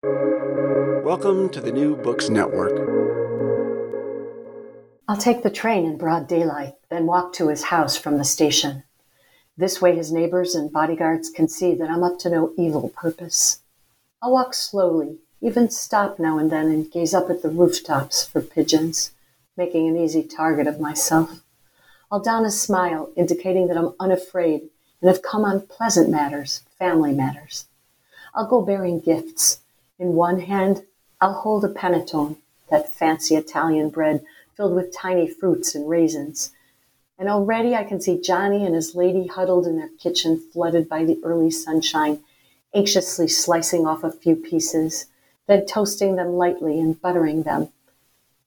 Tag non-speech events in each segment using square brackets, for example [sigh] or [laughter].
Welcome to the New Books Network. I'll take the train in broad daylight, then walk to his house from the station. This way, his neighbors and bodyguards can see that I'm up to no evil purpose. I'll walk slowly, even stop now and then and gaze up at the rooftops for pigeons, making an easy target of myself. I'll don a smile, indicating that I'm unafraid and have come on pleasant matters, family matters. I'll go bearing gifts. In one hand, I'll hold a panettone, that fancy Italian bread filled with tiny fruits and raisins. And already I can see Johnny and his lady huddled in their kitchen, flooded by the early sunshine, anxiously slicing off a few pieces, then toasting them lightly and buttering them.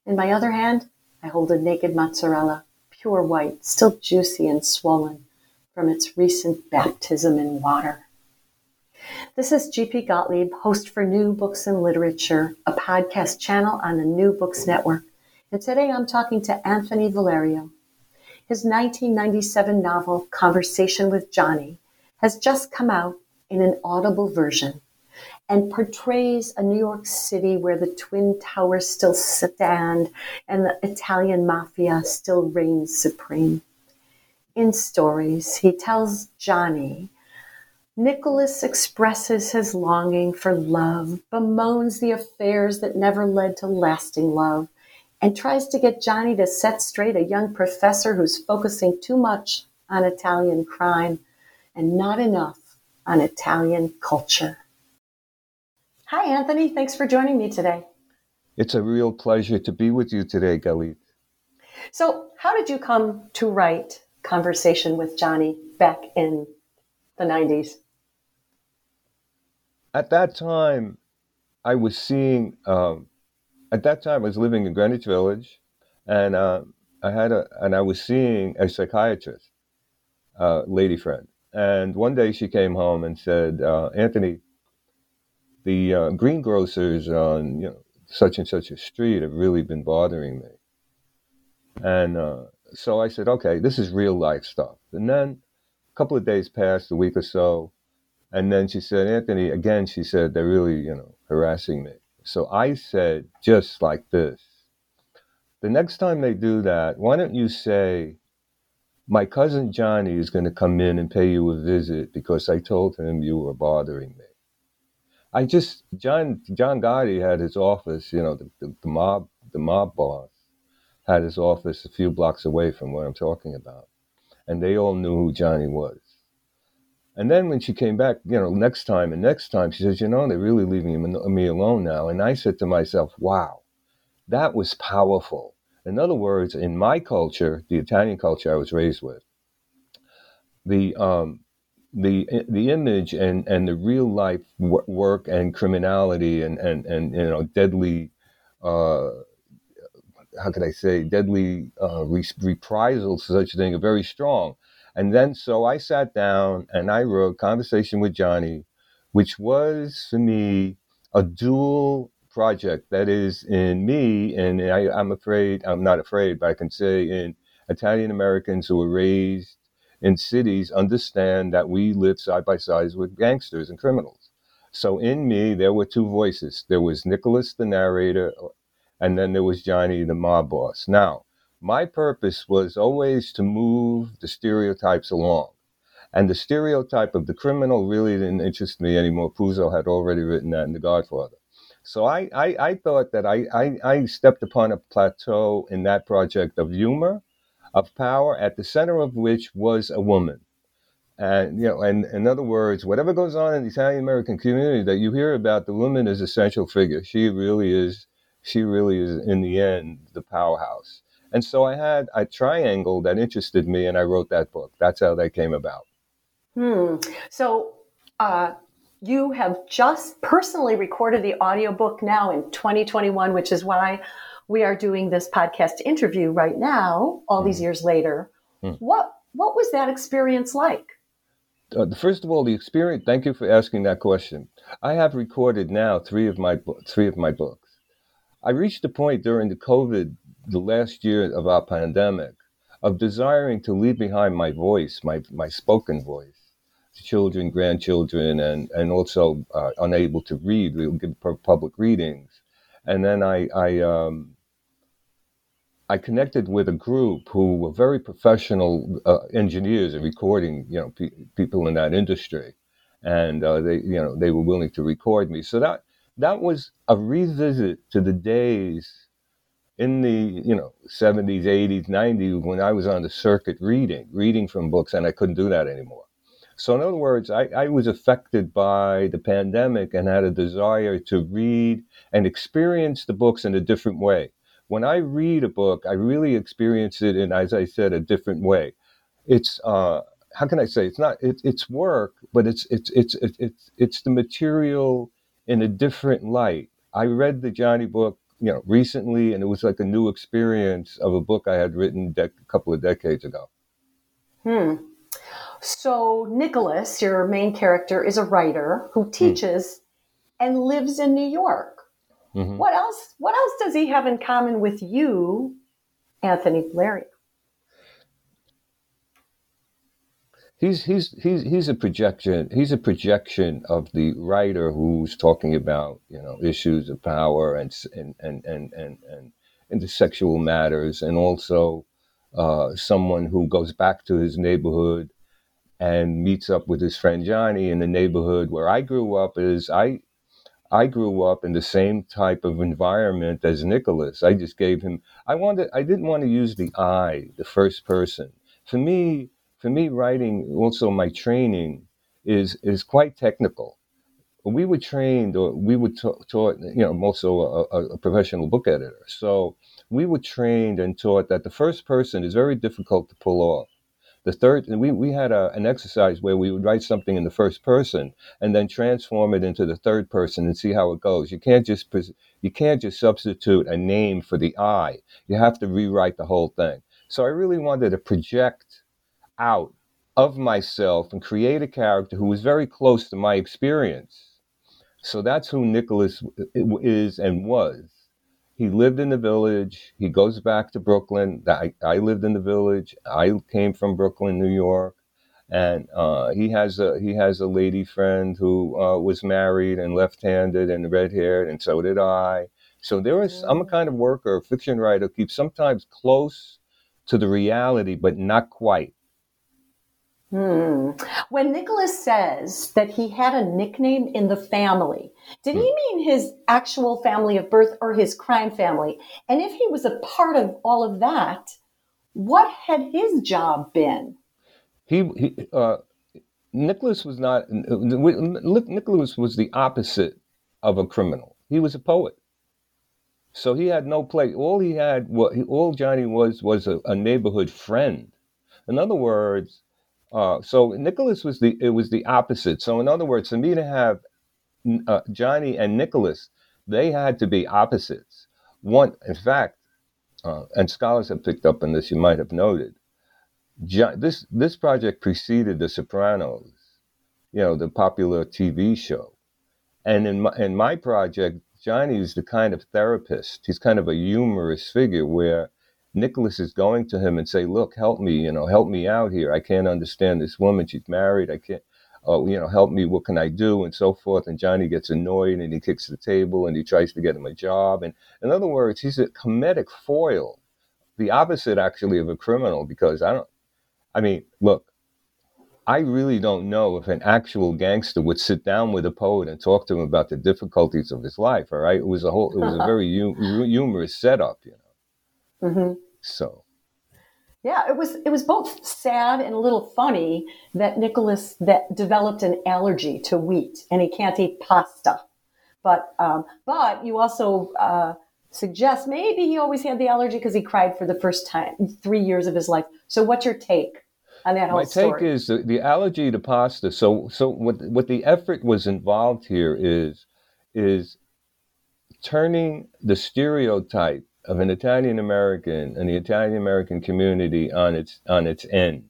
In my other hand, I hold a naked mozzarella, pure white, still juicy and swollen from its recent baptism in water. This is GP Gottlieb, host for New Books and Literature, a podcast channel on the New Books Network. And today I'm talking to Anthony Valerio. His 1997 novel, Conversation with Johnny, has just come out in an audible version and portrays a New York City where the Twin Towers still stand and the Italian mafia still reigns supreme. In stories, he tells Johnny Nicholas expresses his longing for love, bemoans the affairs that never led to lasting love, and tries to get Johnny to set straight a young professor who's focusing too much on Italian crime and not enough on Italian culture. Hi, Anthony. Thanks for joining me today. It's a real pleasure to be with you today, Galit. So, how did you come to write Conversation with Johnny back in the 90s? At that time, I was seeing, um, at that time, I was living in Greenwich Village, and uh, I had a, and I was seeing a psychiatrist, uh, lady friend. And one day she came home and said, uh, Anthony, the uh, greengrocers on you know such and such a street have really been bothering me. And uh, so I said, okay, this is real life stuff. And then a couple of days passed, a week or so, and then she said, Anthony, again, she said, they're really, you know, harassing me. So I said, just like this. The next time they do that, why don't you say, my cousin Johnny is going to come in and pay you a visit because I told him you were bothering me. I just John John Gotti had his office, you know, the, the, the mob the mob boss had his office a few blocks away from where I'm talking about, and they all knew who Johnny was. And then when she came back, you know, next time and next time, she says, you know, they're really leaving me alone now. And I said to myself, wow, that was powerful. In other words, in my culture, the Italian culture I was raised with, the um, the the image and and the real life work and criminality and and and you know deadly uh, how could I say deadly uh, reprisals such a thing are very strong. And then so I sat down and I wrote Conversation with Johnny, which was for me a dual project that is in me, and I, I'm afraid, I'm not afraid, but I can say in Italian Americans who were raised in cities understand that we live side by side with gangsters and criminals. So in me, there were two voices. There was Nicholas, the narrator, and then there was Johnny, the mob boss. Now, my purpose was always to move the stereotypes along. And the stereotype of the criminal really didn't interest me anymore. Puzo had already written that in The Godfather. So I, I, I thought that I, I, I stepped upon a plateau in that project of humor, of power, at the center of which was a woman. And you know, and in other words, whatever goes on in the Italian American community that you hear about, the woman is a central figure. She really is. She really is, in the end, the powerhouse. And so I had a triangle that interested me, and I wrote that book. That's how that came about. Hmm. So uh, you have just personally recorded the audiobook now in 2021, which is why we are doing this podcast interview right now, all these hmm. years later. Hmm. What what was that experience like? Uh, first of all, the experience. Thank you for asking that question. I have recorded now three of my three of my books. I reached a point during the COVID the last year of our pandemic of desiring to leave behind my voice, my, my spoken voice. children, grandchildren, and and also uh, unable to read. We give public readings, and then I I um, I connected with a group who were very professional uh, engineers and recording, you know, pe- people in that industry, and uh, they you know they were willing to record me. So that that was a revisit to the days in the you know 70s 80s 90s when i was on the circuit reading reading from books and i couldn't do that anymore. So in other words I, I was affected by the pandemic and had a desire to read and experience the books in a different way. When i read a book i really experience it in as i said a different way. It's uh, how can i say? It's not it, it's work but it's it's it's it's it's the material in a different light. I read the johnny book you know recently, and it was like a new experience of a book I had written de- a couple of decades ago. Hmm. So Nicholas, your main character, is a writer who hmm. teaches and lives in New York. Mm-hmm. What else? What else does he have in common with you, Anthony Blair? He's he's he's he's a projection he's a projection of the writer who's talking about you know issues of power and and and and and, and, sexual matters and also uh, someone who goes back to his neighborhood and meets up with his friend Johnny in the neighborhood where I grew up is I I grew up in the same type of environment as Nicholas. I just gave him I wanted I didn't want to use the I, the first person. For me, for me, writing also my training is is quite technical. We were trained, or we were taught. You know, I'm also a, a professional book editor, so we were trained and taught that the first person is very difficult to pull off. The third, we, we had a, an exercise where we would write something in the first person and then transform it into the third person and see how it goes. You can't just you can't just substitute a name for the I. You have to rewrite the whole thing. So I really wanted to project out of myself and create a character who was very close to my experience. So that's who Nicholas is and was. He lived in the village. He goes back to Brooklyn. I, I lived in the village. I came from Brooklyn, New York, and uh, he has a he has a lady friend who uh, was married and left-handed and red-haired, and so did I. So there is I'm a kind of worker, a fiction writer, keeps sometimes close to the reality, but not quite. Hmm. When Nicholas says that he had a nickname in the family, did he hmm. mean his actual family of birth or his crime family? And if he was a part of all of that, what had his job been? He, he uh, Nicholas was not. Nicholas was the opposite of a criminal. He was a poet. So he had no place. All he had, what all Johnny was, was a, a neighborhood friend. In other words, uh, so Nicholas was the it was the opposite. So in other words, for me to have uh, Johnny and Nicholas, they had to be opposites. One, in fact, uh, and scholars have picked up on this. You might have noted. Jo- this this project preceded The Sopranos, you know, the popular TV show, and in my in my project, Johnny is the kind of therapist. He's kind of a humorous figure where Nicholas is going to him and say, "Look, help me, you know, help me out here. I can't understand this woman. She's married. I can't, oh, you know, help me. What can I do?" and so forth. And Johnny gets annoyed and he kicks the table and he tries to get him a job. And in other words, he's a comedic foil, the opposite actually of a criminal. Because I don't, I mean, look, I really don't know if an actual gangster would sit down with a poet and talk to him about the difficulties of his life. All right, it was a whole, it was a [laughs] very humorous setup, you know. Mm-hmm. So. Yeah, it was it was both sad and a little funny that Nicholas that developed an allergy to wheat and he can't eat pasta. But um, but you also uh, suggest maybe he always had the allergy because he cried for the first time three years of his life. So what's your take on that whole My story? My take is the, the allergy to pasta. So so what what the effort was involved here is is turning the stereotype of an Italian American and the Italian American community on its on its end.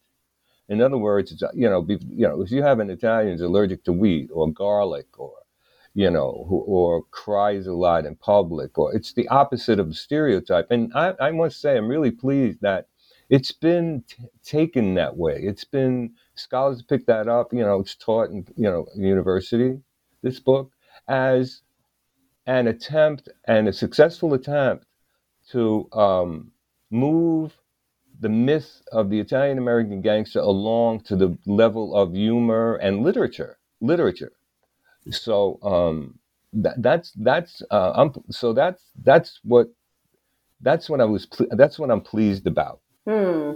In other words, it's, you know, be, you know, if you have an Italian who's allergic to wheat or garlic or you know, who, or cries a lot in public, or it's the opposite of the stereotype. And I, I must say, I'm really pleased that it's been t- taken that way. It's been scholars pick that up. You know, it's taught in you know university. This book as an attempt and a successful attempt to um, move the myth of the Italian American gangster along to the level of humor and literature. Literature. So um, that, that's that's uh, I'm, so that's that's what that's what I was ple- that's what I'm pleased about. Hmm.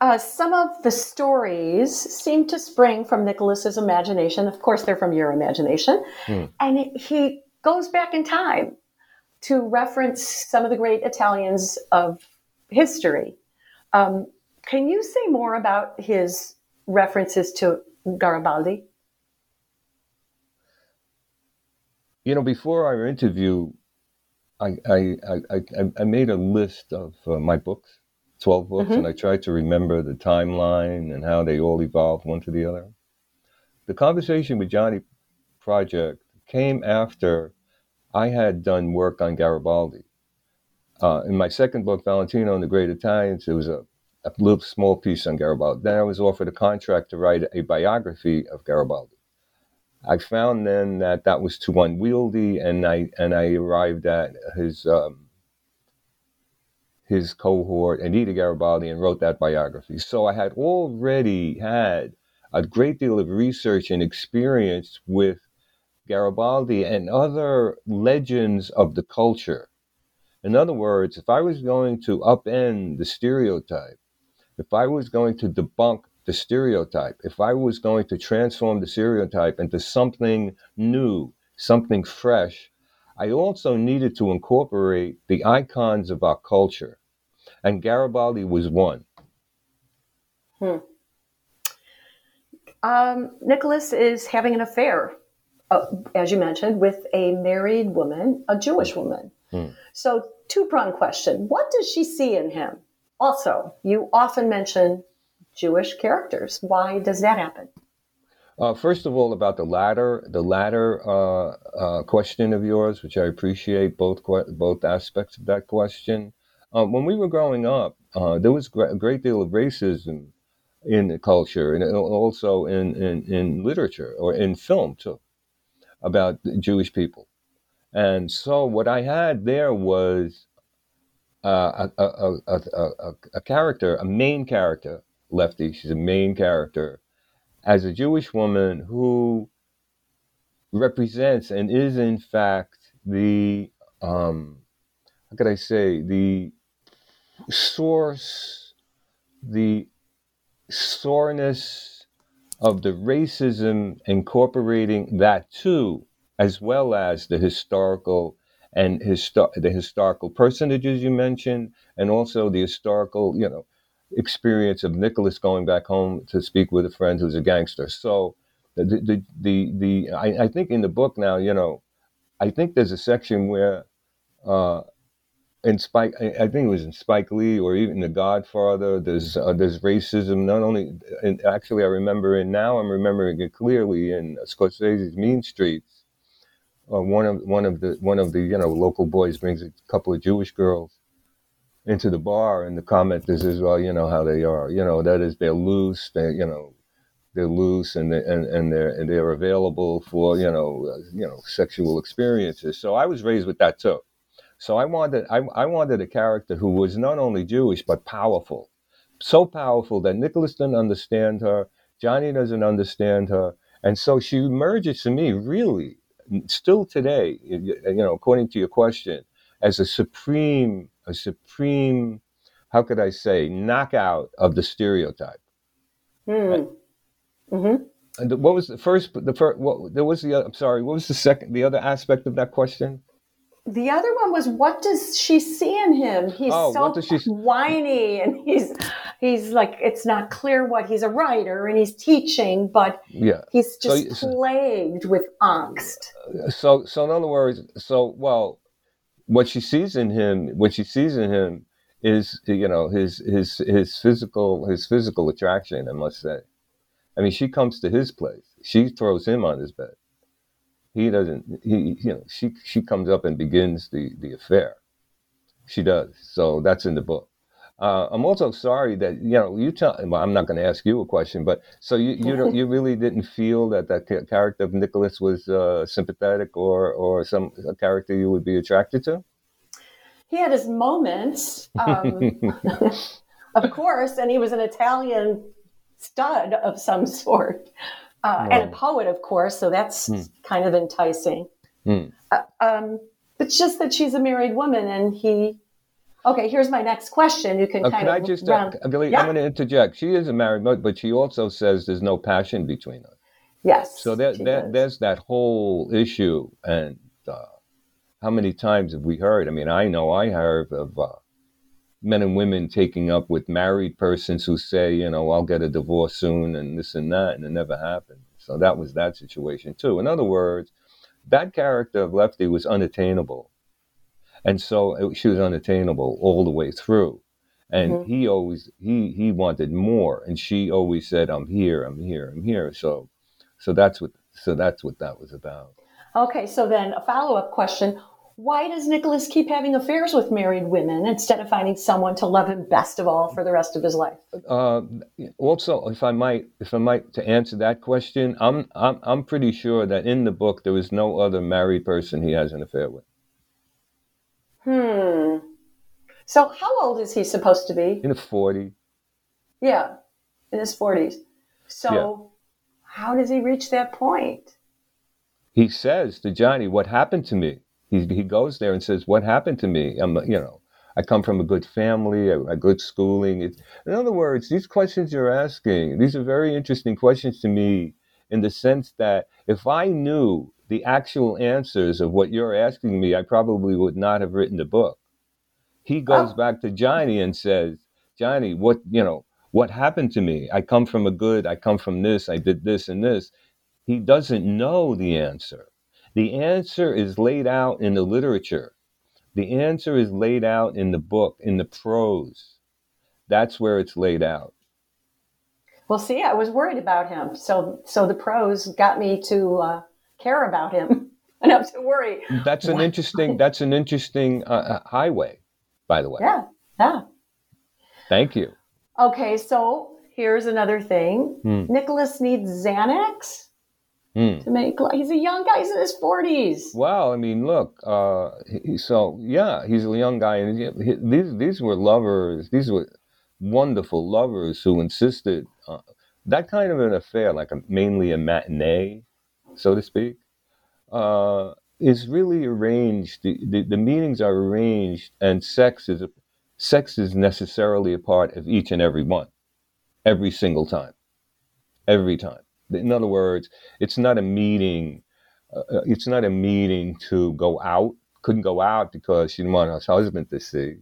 Uh, some of the stories seem to spring from Nicholas's imagination. Of course, they're from your imagination, Hmm. and he goes back in time to reference some of the great Italians of history. Um, can you say more about his references to Garibaldi? You know, before our interview, I I, I, I, made a list of uh, my books, twelve books, Mhm. and I tried to remember the timeline and how they all evolved one to the other. The conversation with Johnny Project came after I had done work on Garibaldi. Uh, in my second book, Valentino and the Great Italians, it was a, a little small piece on Garibaldi. Then I was offered a contract to write a biography of Garibaldi. I found then that that was too unwieldy, and I and I arrived at his um, his cohort, Anita Garibaldi, and wrote that biography. So I had already had a great deal of research and experience with Garibaldi and other legends of the culture. In other words, if I was going to upend the stereotype, if I was going to debunk the stereotype, if I was going to transform the stereotype into something new, something fresh, I also needed to incorporate the icons of our culture. And Garibaldi was one. Hmm. Um, Nicholas is having an affair, uh, as you mentioned, with a married woman, a Jewish woman. Hmm. So, two pronged question What does she see in him? Also, you often mention Jewish characters. Why does that happen? Uh, first of all, about the latter, the latter uh, uh, question of yours, which I appreciate both que- both aspects of that question. Uh, when we were growing up, uh, there was gr- a great deal of racism in the culture and also in, in, in literature or in film too about Jewish people. And so what I had there was uh, a, a, a, a, character, a main character, Lefty. She's a main character as a Jewish woman who represents and is in fact the um, how could I say the source, the soreness of the racism, incorporating that too, as well as the historical and histo- the historical personages you mentioned, and also the historical, you know, experience of Nicholas going back home to speak with a friend who's a gangster. So the the the, the I, I think in the book now, you know, I think there's a section where uh in Spike I think it was in Spike Lee or even The Godfather, there's uh, there's racism not only and actually I remember and now, I'm remembering it clearly in Scorsese's Mean Streets. Uh, one of one of the one of the you know local boys brings a couple of Jewish girls into the bar, and the comment is, is well, you know how they are. You know that is they're loose. They you know they're loose and they, and and they're and they're available for you know uh, you know sexual experiences. So I was raised with that too. So I wanted I, I wanted a character who was not only Jewish but powerful, so powerful that Nicholas didn't understand her, Johnny doesn't understand her, and so she emerges to me really still today, you know, according to your question, as a supreme a supreme how could I say knockout of the stereotype. Hmm. hmm And what was the first? The first. What there was the. I'm sorry. What was the second? The other aspect of that question? The other one was, what does she see in him? He's Oh, so she- whiny, and he's he's like it's not clear what he's a writer and he's teaching, but Yeah. he's just so- plagued with angst. Uh, so so in other words, so well, what she sees in him, what she sees in him, is you know his his his physical his physical attraction. I must say. I mean, she comes to his place. She throws him on his bed. He doesn't. He you know she she comes up and begins the the affair. She does. So that's in the book. Uh, I'm also sorry that you know you tell. Well, I'm not going to ask you a question, but so you you don't, you really didn't feel that that character of Nicholas was uh, sympathetic or or some a character you would be attracted to. He had his moments, um, [laughs] of course, and he was an Italian stud of some sort, uh, and a poet, of course. So that's hmm. kind of enticing. Hmm. Uh, um, it's just that she's a married woman, and he Okay, here's my next question. You can uh, kind can of. I just, uh, Billy, yeah. I'm going to interject. She is a married, but she also says there's no passion between us. Yes. So that, that there's that whole issue, and uh, how many times have we heard? I mean, I know I heard of uh, men and women taking up with married persons who say, you know, I'll get a divorce soon, and this and that, and it never happened. So that was that situation too. In other words, that character of Lefty was unattainable and so it, she was unattainable all the way through and mm-hmm. he always he he wanted more and she always said i'm here i'm here i'm here so so that's what so that's what that was about okay so then a follow-up question why does nicholas keep having affairs with married women instead of finding someone to love him best of all for the rest of his life uh, also if i might if i might to answer that question I'm, I'm i'm pretty sure that in the book there is no other married person he has an affair with Hmm. So how old is he supposed to be? In the 40s. Yeah, in his 40s. So yeah. how does he reach that point? He says to Johnny, "What happened to me?" He he goes there and says, "What happened to me?" I'm you know. I come from a good family, a, a good schooling. It's, in other words, these questions you're asking, these are very interesting questions to me in the sense that if I knew the actual answers of what you're asking me, I probably would not have written the book. He goes oh. back to Johnny and says, Johnny, what, you know, what happened to me? I come from a good, I come from this, I did this and this. He doesn't know the answer. The answer is laid out in the literature. The answer is laid out in the book, in the prose. That's where it's laid out. Well, see, I was worried about him. So, so the prose got me to uh, care about him enough to worry. That's an interesting. That's an interesting uh, uh, highway, by the way. Yeah. Yeah. Thank you. Okay, so here's another thing. Hmm. Nicholas needs Xanax hmm. to make. He's a young guy. He's in his forties. Well, I mean, look. Uh, he, so yeah, he's a young guy, and he, he, these these were lovers. These were wonderful lovers who insisted. Uh, that kind of an affair, like a, mainly a matinee, so to speak, uh, is really arranged. The, the, the, meetings are arranged, and sex is a, sex is necessarily a part of each and every one, every single time, every time. In other words, it's not a meeting. Uh, uh it's not a meeting to go out. Couldn't go out because she didn't want her husband to see,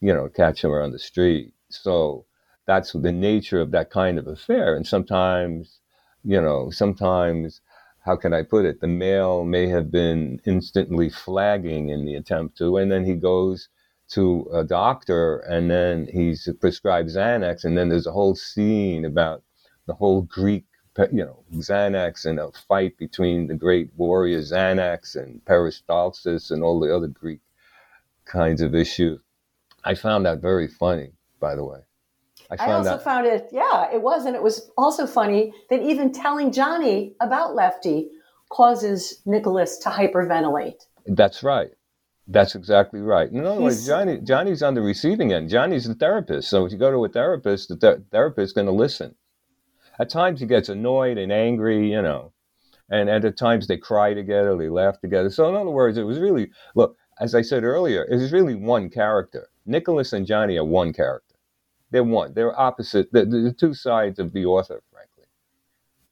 you know, catch her on the street. So that's the nature of that kind of affair. And sometimes, you know, sometimes how can I put it? The male may have been instantly flagging in the attempt to, and then he goes to a doctor and then he's prescribed Xanax, and then there's a whole scene about the whole Greek, you know, Xanax and a fight between the great warrior Xanax and Peristalsis and all the other Greek kinds of issues. I found that very funny, by the way. I, I also that. found it, yeah, it was. And it was also funny that even telling Johnny about Lefty causes Nicholas to hyperventilate. That's right. That's exactly right. In other words, Johnny, Johnny's on the receiving end. Johnny's the therapist. So if you go to a therapist, the ther- therapist is going to listen. At times he gets annoyed and angry, you know, and, and at times they cry together, they laugh together. So in other words, it was really, look, as I said earlier, it was really one character. Nicholas and Johnny are one character. They're one. They're opposite. They're, the two sides of the author, frankly.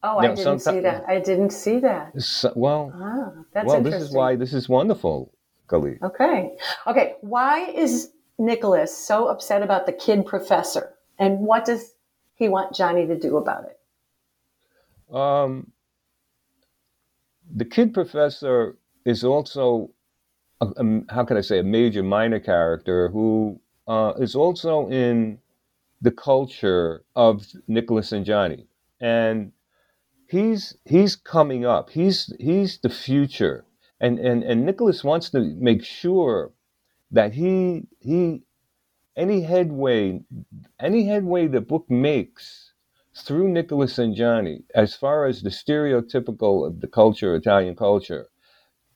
Oh, now, I didn't see that. I didn't see that. So, well, ah, that's well, this is why this is wonderful, Galit. Okay, okay. Why is Nicholas so upset about the kid professor, and what does he want Johnny to do about it? Um, the kid professor is also, a, a, how can I say, a major minor character who uh, is also in the culture of Nicholas and Johnny. And he's he's coming up. He's he's the future. And and, and Nicholas wants to make sure that he he any headway, any headway the book makes through Nicholas and Johnny, as far as the stereotypical of the culture, Italian culture,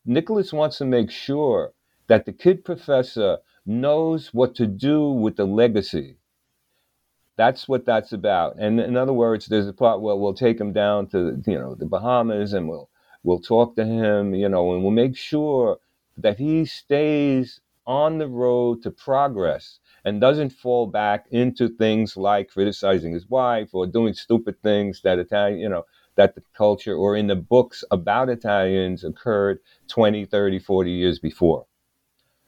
Nicholas wants to make sure that the kid professor knows what to do with the legacy. That's what that's about. And in other words, there's a part where we'll take him down to you know the Bahamas and we'll we'll talk to him, you know, and we'll make sure that he stays on the road to progress and doesn't fall back into things like criticizing his wife or doing stupid things that Italian, you know, that the culture or in the books about Italians occurred 20, 30, 40 years before.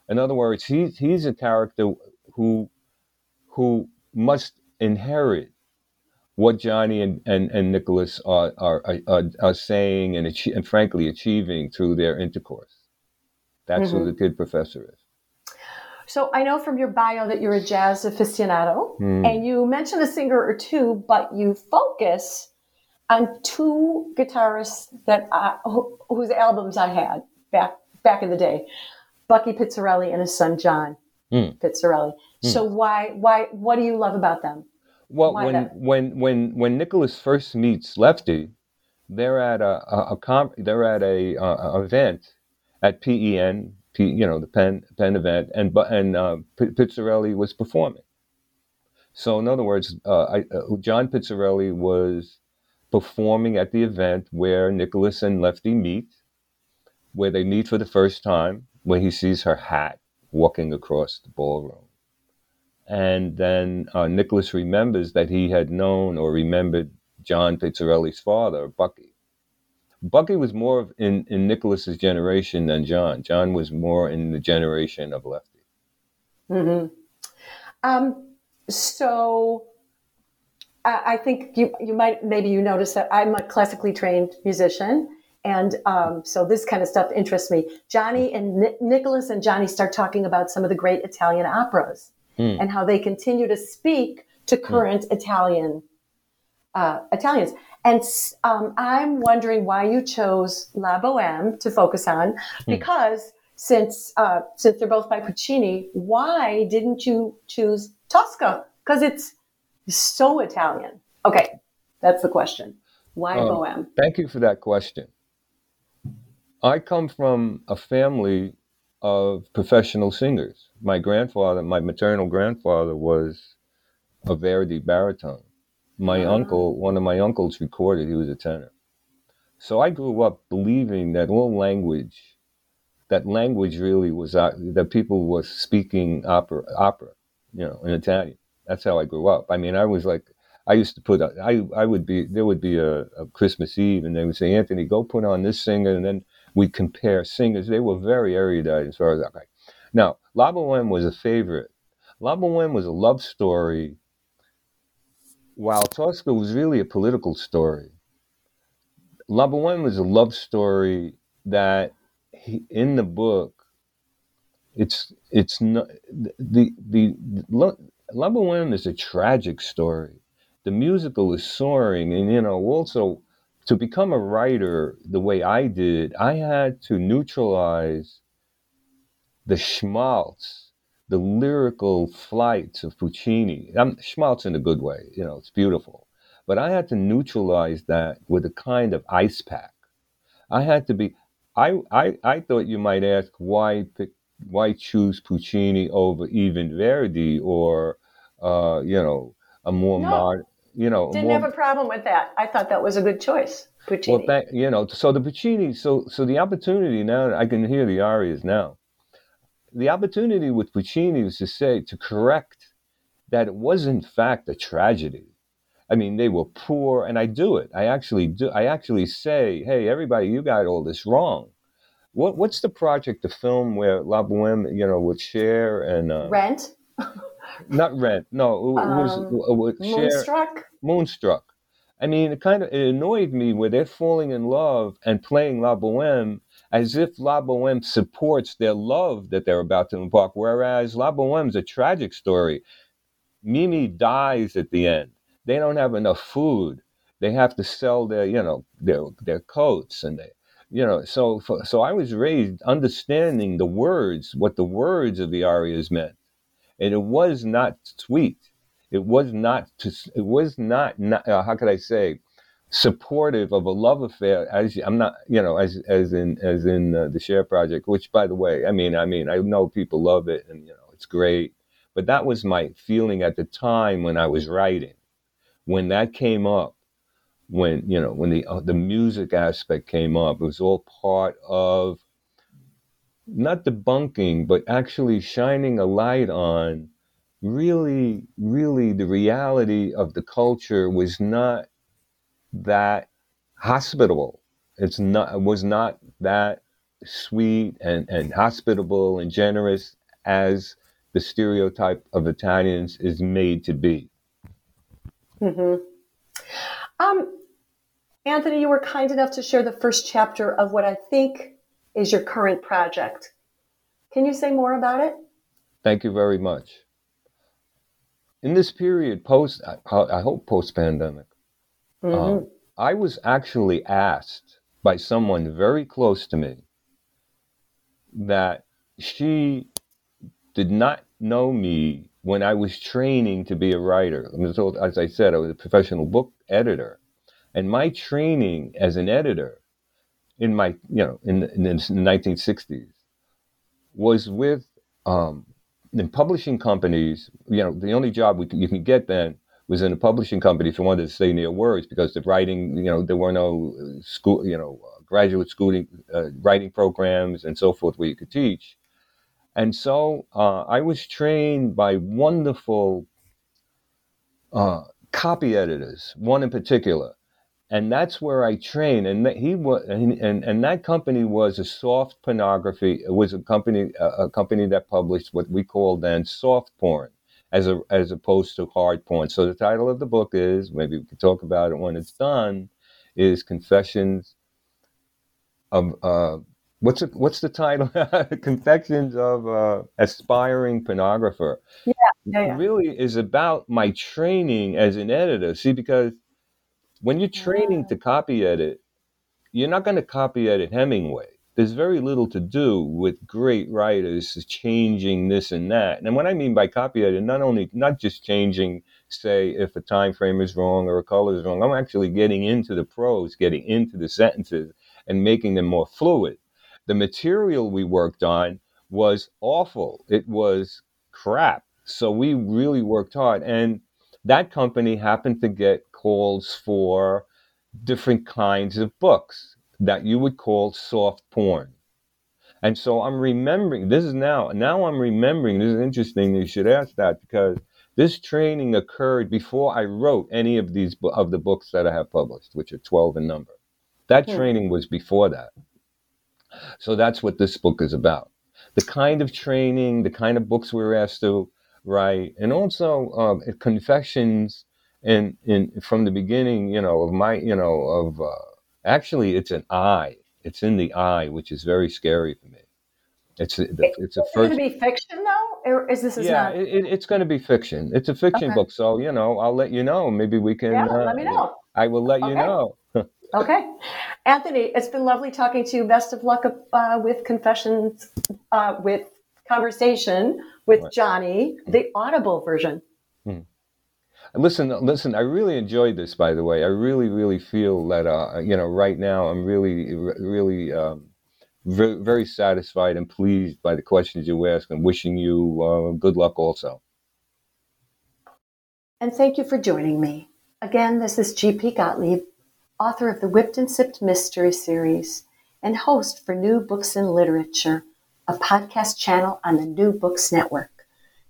In other words, he's he's a character who who must inherit what Johnny and, and, and Nicholas are, are, are, are saying and, achieve, and frankly achieving through their intercourse. That's mm-hmm. who the kid professor is. So I know from your bio that you're a jazz aficionado, mm. and you mention a singer or two, but you focus on two guitarists that I, whose albums I had back back in the day, Bucky Pizzarelli and his son John mm. Pizzarelli. Mm. So why why what do you love about them? Well, why when that? when when when Nicholas first meets Lefty, they're at a a, a comp, they're at a, a event at PEN you know, the PEN PEN event, and and uh, Pizzarelli was performing. So in other words, uh, I, uh, John Pizzarelli was performing at the event where Nicholas and Lefty meet, where they meet for the first time, where he sees her hat walking across the ballroom. And then uh, Nicholas remembers that he had known or remembered John Pizzarelli's father, Bucky. Bucky was more in in Nicholas's generation than John. John was more in the generation of Lefty. Mm-hmm. Um, so I, I, think you you might maybe you notice that I'm a classically trained musician. And um, so this kind of stuff interests me. Johnny and Ni- Nicholas and Johnny start talking about some of the great Italian operas mm. and how they continue to speak to hmm. current mm. Italian uh, Italians. And um, I'm wondering why you chose La Boheme to focus on, hmm. because since uh, since they're both by Puccini, why didn't you choose Tosca? Because it's so Italian. Okay, that's the question. Why um, Boheme? Thank you for that question. I come from a family of professional singers. My grandfather, my maternal grandfather, was a Verdi baritone my uh-huh. uncle, one of my uncles recorded, he was a tenor. So I grew up believing that all language, that language really was, uh, that people were speaking opera, opera, you know, in Italian. That's how I grew up. I mean, I was like, I used to put, I, I would be, there would be a, a Christmas Eve and they would say, Anthony, go put on this singer. And then we compare singers. They were very erudite as far as that. Okay. Now, La Boheme was a favorite. La Boheme was a love story while Tosca was really a political story, La Boheme was a love story that he, in the book, it's it's not the the, the La Boheme is a tragic story. The musical is soaring, and you know also to become a writer the way I did, I had to neutralize the schmaltz the lyrical flights of Puccini. I'm schmaltz in a good way, you know, it's beautiful. But I had to neutralize that with a kind of ice pack. I had to be. I I, I thought you might ask why pick, why choose Puccini over even Verdi or uh, you know a more no, modern you know didn't more, have a problem with that. I thought that was a good choice. Puccini. Well, that, you know, so the Puccini, so so the opportunity now, I can hear the arias now the opportunity with Puccini was to say, to correct that it was in fact a tragedy. I mean, they were poor, and I do it. I actually do. I actually say, "Hey, everybody, you got all this wrong." What What's the project, the film where La Boheme, you know, would Cher and uh, Rent? [laughs] not Rent. No, it was, um, it was Moonstruck. Moonstruck. I mean, it kind of it annoyed me where they're falling in love and playing La Boheme, as if La Boheme supports their love that they're about to embark, whereas La Boheme's a tragic story. Mimi dies at the end. They don't have enough food. They have to sell their, you know, their their coats and they, you know. So so I was raised understanding the words, what the words of the arias meant, and it was not sweet. It was not. To, it was not. not uh, how could I say? Supportive of a love affair as I'm not you know as as in as in uh, the Cher project which by the way I mean I mean I know people love it and you know it's great but that was my feeling at the time when I was writing. When that came up when you know when the uh, the music aspect came up it was all part of not debunking but actually shining a light on really really the reality of the culture was not that hospitable it's not it was not that sweet and and hospitable and generous as the stereotype of Italians is made to be. Mm-hmm. Um, Anthony, you were kind enough to share the first chapter of what I think is your current project. Can you say more about it? Thank you very much. In this period, post, I, I hope post pandemic, mm-hmm. um, I was actually asked by someone very close to me that she did not know me when I was training to be a writer. As I said, I was a professional book editor. And my training as an editor in my, you know, in, in the 1960s was with, um, in publishing companies, you know, the only job we, you can get then was in a publishing company if you wanted to stay near words because the writing, you know, there were no school, you know, graduate schooling, uh, writing programs and so forth where you could teach. And so uh, I was trained by wonderful uh, copy editors, one in particular. And that's where I trained. And he was, and, and, and that company was a soft pornography. It was a company, a company that published what we called then soft porn, as a, as opposed to hard porn. So the title of the book is, maybe we can talk about it when it's done, is Confessions of uh, what's it, what's the title? [laughs] Confessions of uh, aspiring pornographer. Yeah, yeah, yeah. really is about my training as an editor. See, because when you're training yeah. to copy edit, you're not going to copy edit Hemingway. There's very little to do with great writers changing this and that. And what I mean by copy edit, not only not just changing, say, if a time frame is wrong or a color is wrong. I'm actually getting into the prose, getting into the sentences, and making them more fluid the material we worked on was awful. It was crap. So we really worked hard. And that company happened to get calls for different kinds of books that you would call soft porn. And so I'm remembering, this is now, now I'm remembering, this is interesting you should ask that because this training occurred before I wrote any of these, of the books that I have published, which are 12 in number. That hmm. training was before that. So that's what this book is about. The kind of training, the kind of books we were asked to write, and also um, confessions in, in from the beginning, you know, of my, you know, of uh, actually it's an eye. It's in the eye, which is very scary for me. It's a, it's a is first. It going to be fiction though, or is this? Is yeah, not... it, it's going to be fiction. It's a fiction okay. book, so you know, I'll let you know. Maybe we can. Yeah, uh, let me know. I will let okay. you know. [laughs] Okay. Anthony, it's been lovely talking to you. Best of luck uh, with Confessions, uh, with Conversation with. Johnny, the Audible version. Listen, listen. I really enjoyed this. By the way, I really, really feel that uh, you know right now I'm really, really um, very, very satisfied and pleased by the questions you ask, and wishing you uh, good luck also. And thank you for joining me. Again, this is GP Gottlieb author of the Whipped and Sipped Mystery Series, and host for New Books in Literature, a podcast channel on the New Books Network.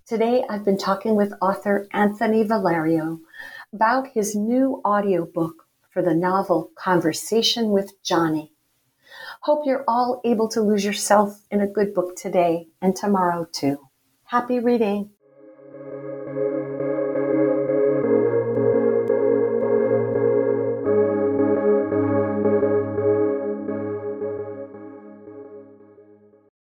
Today I've been talking with author Anthony Valerio about his new audiobook for the novel Conversation with Johnny. Hope you're all able to lose yourself in a good book today and tomorrow too. Happy reading!